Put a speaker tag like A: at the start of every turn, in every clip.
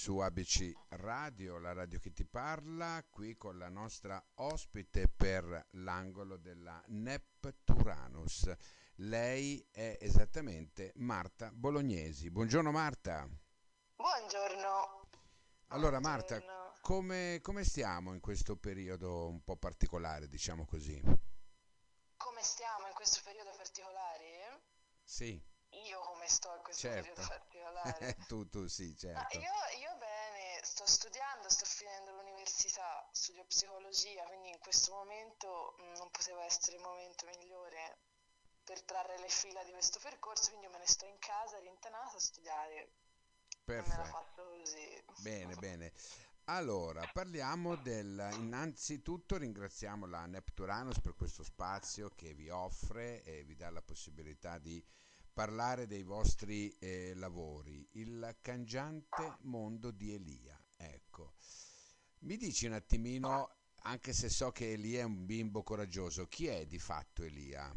A: su ABC Radio, la radio che ti parla, qui con la nostra ospite per l'angolo della Nepturanus. Lei è esattamente Marta Bolognesi. Buongiorno Marta.
B: Buongiorno.
A: Allora Marta, come, come stiamo in questo periodo un po' particolare, diciamo così?
B: Come stiamo in questo periodo particolare?
A: Sì.
B: Io come sto in questo
A: Certo.
B: periodo particolare?
A: tu, tu sì, certo.
B: io, io sto studiando, sto finendo l'università, studio psicologia, quindi in questo momento mh, non poteva essere il momento migliore per trarre le fila di questo percorso, quindi io me ne sto in casa, rintanata a studiare. E me la
A: Perfetto.
B: faccio così.
A: Bene, bene. Allora, parliamo del... Innanzitutto ringraziamo la Nepturanus per questo spazio che vi offre e vi dà la possibilità di parlare dei vostri eh, lavori. Il cangiante mondo di Elia. Ecco. Mi dici un attimino, anche se so che Elia è un bimbo coraggioso, chi è di fatto Elia?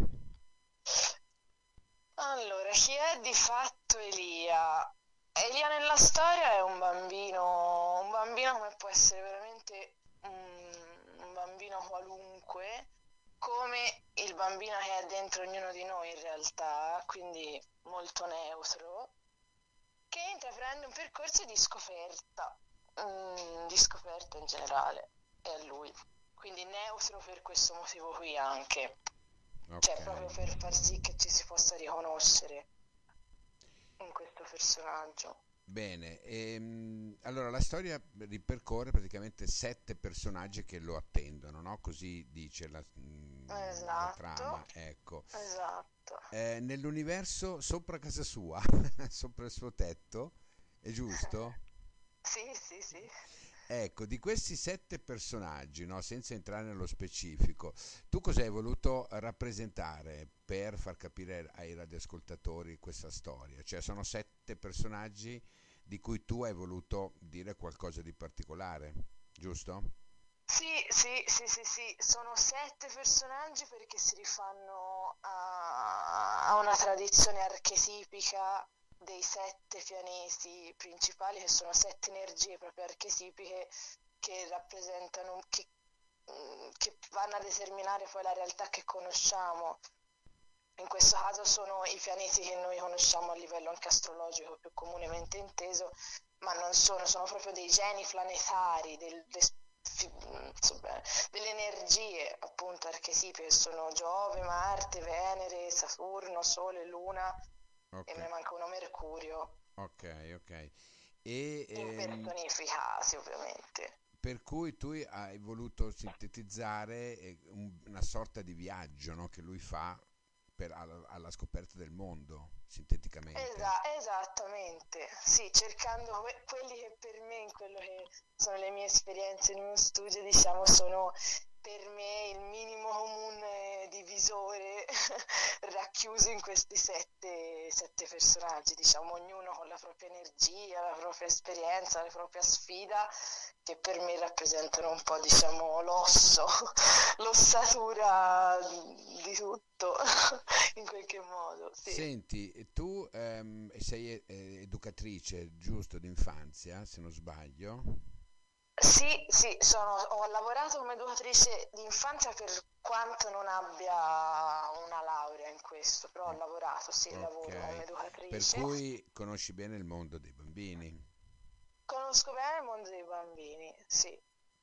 B: Allora, chi è di fatto Elia? Elia nella storia è un bambino, un bambino come può essere veramente un, un bambino qualunque, come il bambino che è dentro ognuno di noi in realtà, quindi molto neutro, che intraprende un percorso di scoperta, mm, di scoperta in generale, è lui. Quindi neutro per questo motivo qui anche, cioè proprio
A: Ok.
B: per far sì che ci si possa riconoscere in questo personaggio.
A: Bene, ehm, allora la storia ripercorre praticamente sette personaggi che lo attendono, no? Così dice la, mm, la
B: Esatto.
A: trama, ecco.
B: Esatto.
A: Eh, nell'universo sopra casa sua, sopra il suo tetto, è giusto?
B: Sì, sì, sì.
A: Ecco, di questi sette personaggi, no? Senza entrare nello specifico, tu cosa hai voluto rappresentare per far capire ai radioascoltatori questa storia? Cioè sono sette personaggi di cui tu hai voluto dire qualcosa di particolare, giusto?
B: Sì, sì, sì, sì, sì, sono sette personaggi perché si rifanno a, a una tradizione archetipica dei sette pianeti principali, che sono sette energie proprio archetipiche che rappresentano, che, mm, che vanno a determinare poi la realtà che conosciamo. In questo caso sono i pianeti che noi conosciamo a livello anche astrologico più comunemente inteso, ma non sono, sono proprio dei geni planetari, del- de- fi- insomma, delle energie appunto archetipiche, sono Giove, Marte, Venere, Saturno, Sole, Luna e me ne manca uno Mercurio,
A: ok, ok. E ehm,
B: impersonificati ovviamente.
A: per cui tu hai voluto sintetizzare eh, un- una sorta di viaggio, no? Che lui fa per- alla, alla scoperta del mondo, sinteticamente.
B: Esa- esattamente, sì, cercando que- quelli che per me, in quello che sono le mie esperienze nel mio studio, diciamo, sono per me il minimo comune divisore racchiuso in questi sette, sette personaggi, diciamo, ognuno con la propria energia, la propria esperienza, la propria sfida, che per me rappresentano un po', diciamo, l'osso, l'ossatura di tutto, in qualche modo, sì.
A: Senti, tu ehm, sei eh, educatrice, giusto, d'infanzia, se non sbaglio?
B: Sì, sì, sono- ho lavorato come educatrice di infanzia per quanto non abbia una laurea in questo, però ho lavorato, sì, lavoro come
A: Ok, per
B: educatrice.
A: cui conosci bene il mondo dei bambini.
B: Conosco bene il mondo dei bambini, sì,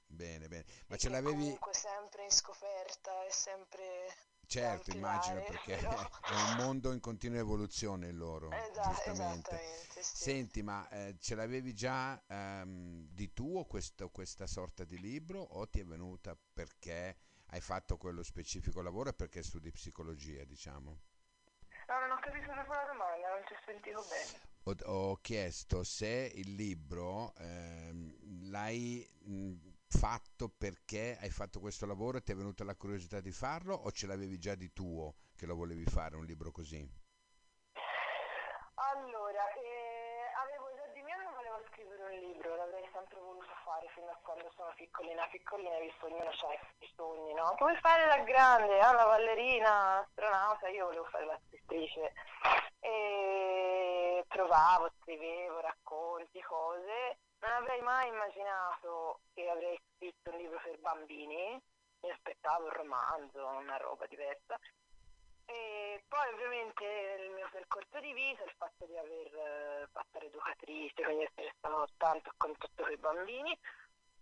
A: Bene, bene. Ma
B: e
A: ce l'avevi,
B: comunque sempre in scoperta e sempre
A: certo, immagino, perché
B: però...
A: è un mondo in continua evoluzione loro,
B: Esa-
A: giustamente.
B: sì.
A: Senti, ma eh, ce l'avevi già ehm, di tuo questo- questa sorta di libro o ti è venuta perché hai fatto quello specifico lavoro e perché studi psicologia, diciamo?
B: No, non ho capito proprio la domanda, non ti ho sentito bene.
A: Ho, ho chiesto se il libro ehm, l'hai mh, fatto perché hai fatto questo lavoro e ti è venuta la curiosità di farlo o ce l'avevi già di tuo che lo volevi fare un libro così?
B: Allora, eh, avevo già di mio che volevo scrivere un libro, l'avrei sempre voluto fare fino a quando sono piccolina, piccolina, visto ognuno ha i sogni, no? Come fare da grande, ah, la ballerina, astronauta, io volevo fare la scrittrice. E provavo, scrivevo racconti, cose, non avrei mai immaginato che avrei scritto un libro per bambini, mi aspettavo un romanzo, una roba diversa. E poi ovviamente il mio percorso di vita, il fatto di aver eh, fatto l'educatrice, quindi essere stato tanto a contatto con i bambini,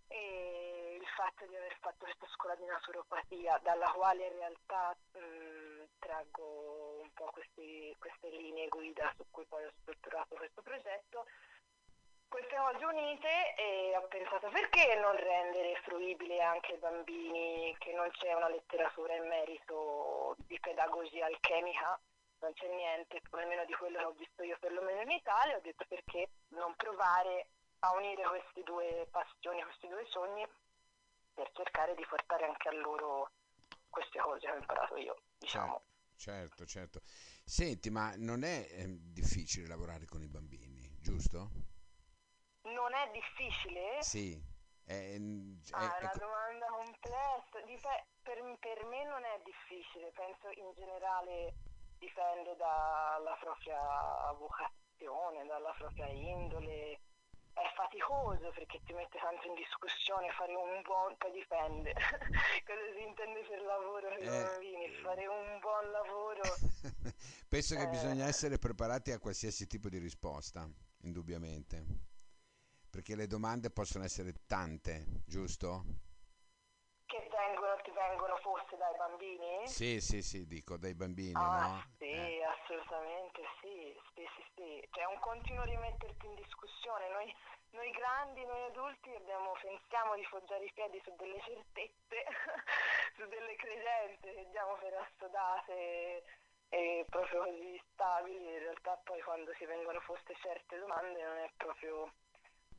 B: e il fatto di aver fatto questa scuola di naturopatia, dalla quale in realtà mh, traggo un po' questi, queste linee guida su cui poi ho strutturato questo progetto, queste cose unite e ho pensato perché non rendere fruibile anche ai bambini che non c'è una letteratura in merito di pedagogia alchemica, non c'è niente, almeno di quello che ho visto io perlomeno in Italia, ho detto perché non provare a unire queste due passioni, questi due sogni per cercare di portare anche a loro queste cose che ho imparato io, diciamo.
A: Certo, certo. Senti, ma non è eh, difficile lavorare con i bambini, giusto?
B: Non è difficile?
A: Sì.
B: È, è, ah, è una domanda complessa. Dip- per, per me non è difficile, penso in generale dipende dalla propria vocazione, dalla propria indole è faticoso perché ti mette tanto in discussione fare un buon poi dipende cosa si intende per lavoro per i bambini eh, fare un buon lavoro
A: penso che eh, bisogna essere preparati a qualsiasi tipo di risposta indubbiamente perché le domande possono essere tante giusto?
B: che vengono, ti vengono forse dai bambini?
A: Sì, sì, sì, dico dai bambini,
B: ah,
A: no?
B: Sì, eh. assolutamente sì, sì, sì, sì. C'è un continuo rimetterti in discussione. Noi, noi grandi, noi adulti abbiamo, pensiamo di foggiare i piedi su delle certezze, su delle credenze che diamo per assodate e proprio così stabili. In realtà poi quando si vengono poste certe domande non è proprio...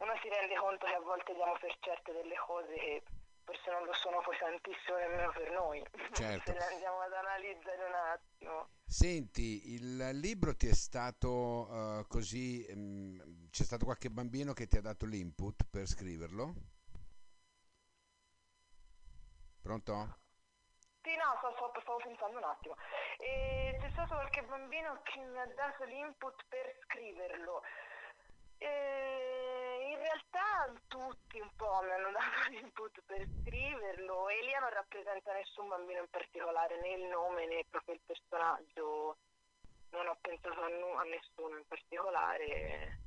B: Uno si rende conto che a volte diamo per certe delle cose che forse non lo sono poi tantissimo nemmeno per noi, certo. se le andiamo ad analizzare un attimo.
A: Senti, il libro ti è stato uh, così, um, c'è stato qualche bambino che ti ha dato l'input per scriverlo? Pronto?
B: Sì, no, stavo, stavo pensando un attimo. E c'è stato qualche bambino che mi ha dato l'input per scriverlo. Tutti un po' mi hanno dato l'input per scriverlo. Elia non rappresenta nessun bambino in particolare, né il nome né proprio il personaggio. Non ho pensato a, n- a nessuno in particolare.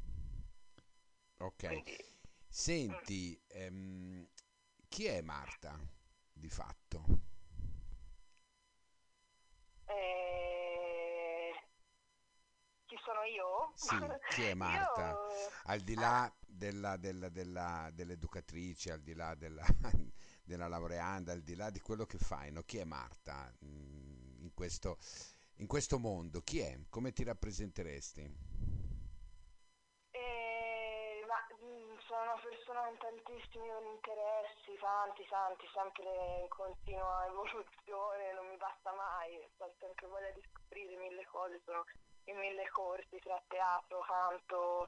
A: Ok. Quindi... Senti, mm. ehm, chi è Marta di fatto?
B: sono io?
A: Sì, chi è Marta? Io... Al di là della, della, della, dell'educatrice, al di là della, della laureanda, al di là di quello che fai, no? chi è Marta mm, in questo, in questo mondo? Chi è? Come ti rappresenteresti?
B: Eh, mm, sono una persona con tantissimi interessi, tanti, tanti, sempre in continua evoluzione, non mi basta mai, ho sempre voglia di scoprire mille cose, sono in mille corsi tra teatro, canto,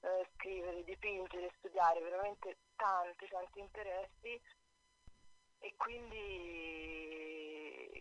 B: eh, scrivere, dipingere, studiare, veramente tanti, tanti interessi. E quindi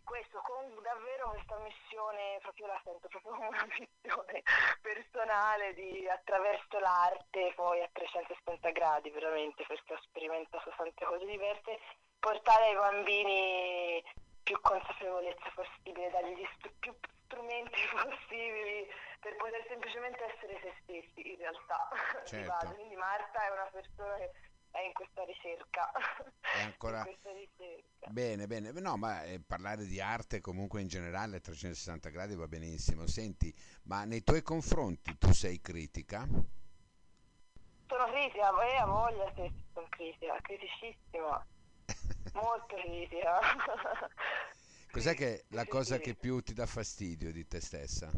B: questo con davvero questa missione proprio la sento proprio come una missione personale di attraverso l'arte poi a 360 gradi veramente perché ho sperimentato tante cose diverse portare ai bambini più consapevolezza possibile dargli più strumenti possibili per poter semplicemente essere se stessi in realtà.
A: Certo.
B: Quindi Marta è una persona che è in questa ricerca.
A: È ancora... ricerca. Bene, bene. No, ma eh, parlare di arte comunque in generale a 360 gradi va benissimo. Senti, ma nei tuoi confronti tu sei critica?
B: Sono critica, e a voglia se sono critica, criticissima. Molto critica.
A: Cos'è che la cosa che più ti dà fastidio di te stessa?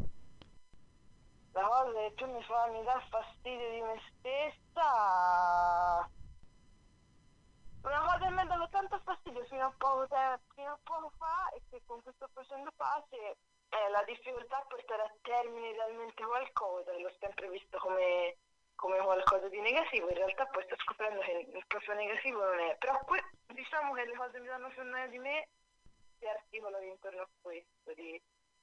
B: La cosa che più mi, fa, mi dà fastidio di me stessa... Una cosa che mi ha dato tanto fastidio fino a poco, tempo, fino a poco fa e che con cui sto facendo pace è la difficoltà a portare a termine realmente qualcosa, l'ho sempre visto come, come qualcosa di negativo, in realtà poi sto scoprendo che il proprio negativo non è, però que- diciamo che le cose che mi danno più noia di me si articolano intorno a questo, di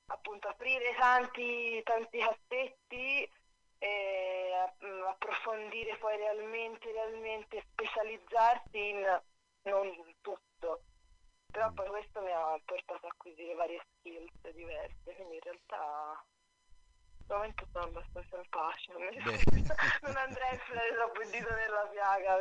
B: appunto aprire tanti, tanti cassetti e mm, approfondire poi realmente, realmente, specializzarsi in non tutto. Però mm. poi questo mi ha portato a acquisire varie skills diverse, quindi in realtà al momento sono abbastanza in pace, non andrei a infilare troppo il dito nella piaga.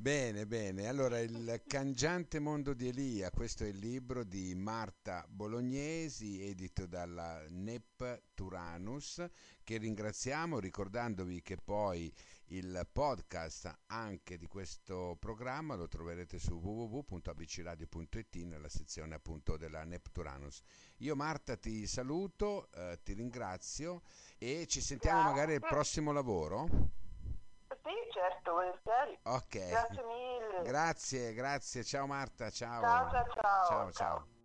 A: Bene, bene. Allora, il cangiante mondo di Elia, questo è il libro di Marta Bolognesi, edito dalla NEP Turanus, che ringraziamo, ricordandovi che poi il podcast anche di questo programma lo troverete su www.abcradio.it nella sezione appunto della NEP Turanus. Io Marta ti saluto, eh, ti ringrazio e ci sentiamo magari al prossimo lavoro.
B: Sì, certo, volentieri.
A: Ok.
B: Grazie mille.
A: Grazie, grazie. Ciao Marta, ciao.
B: Ciao, ciao, ciao.
A: Ciao, ciao. ciao.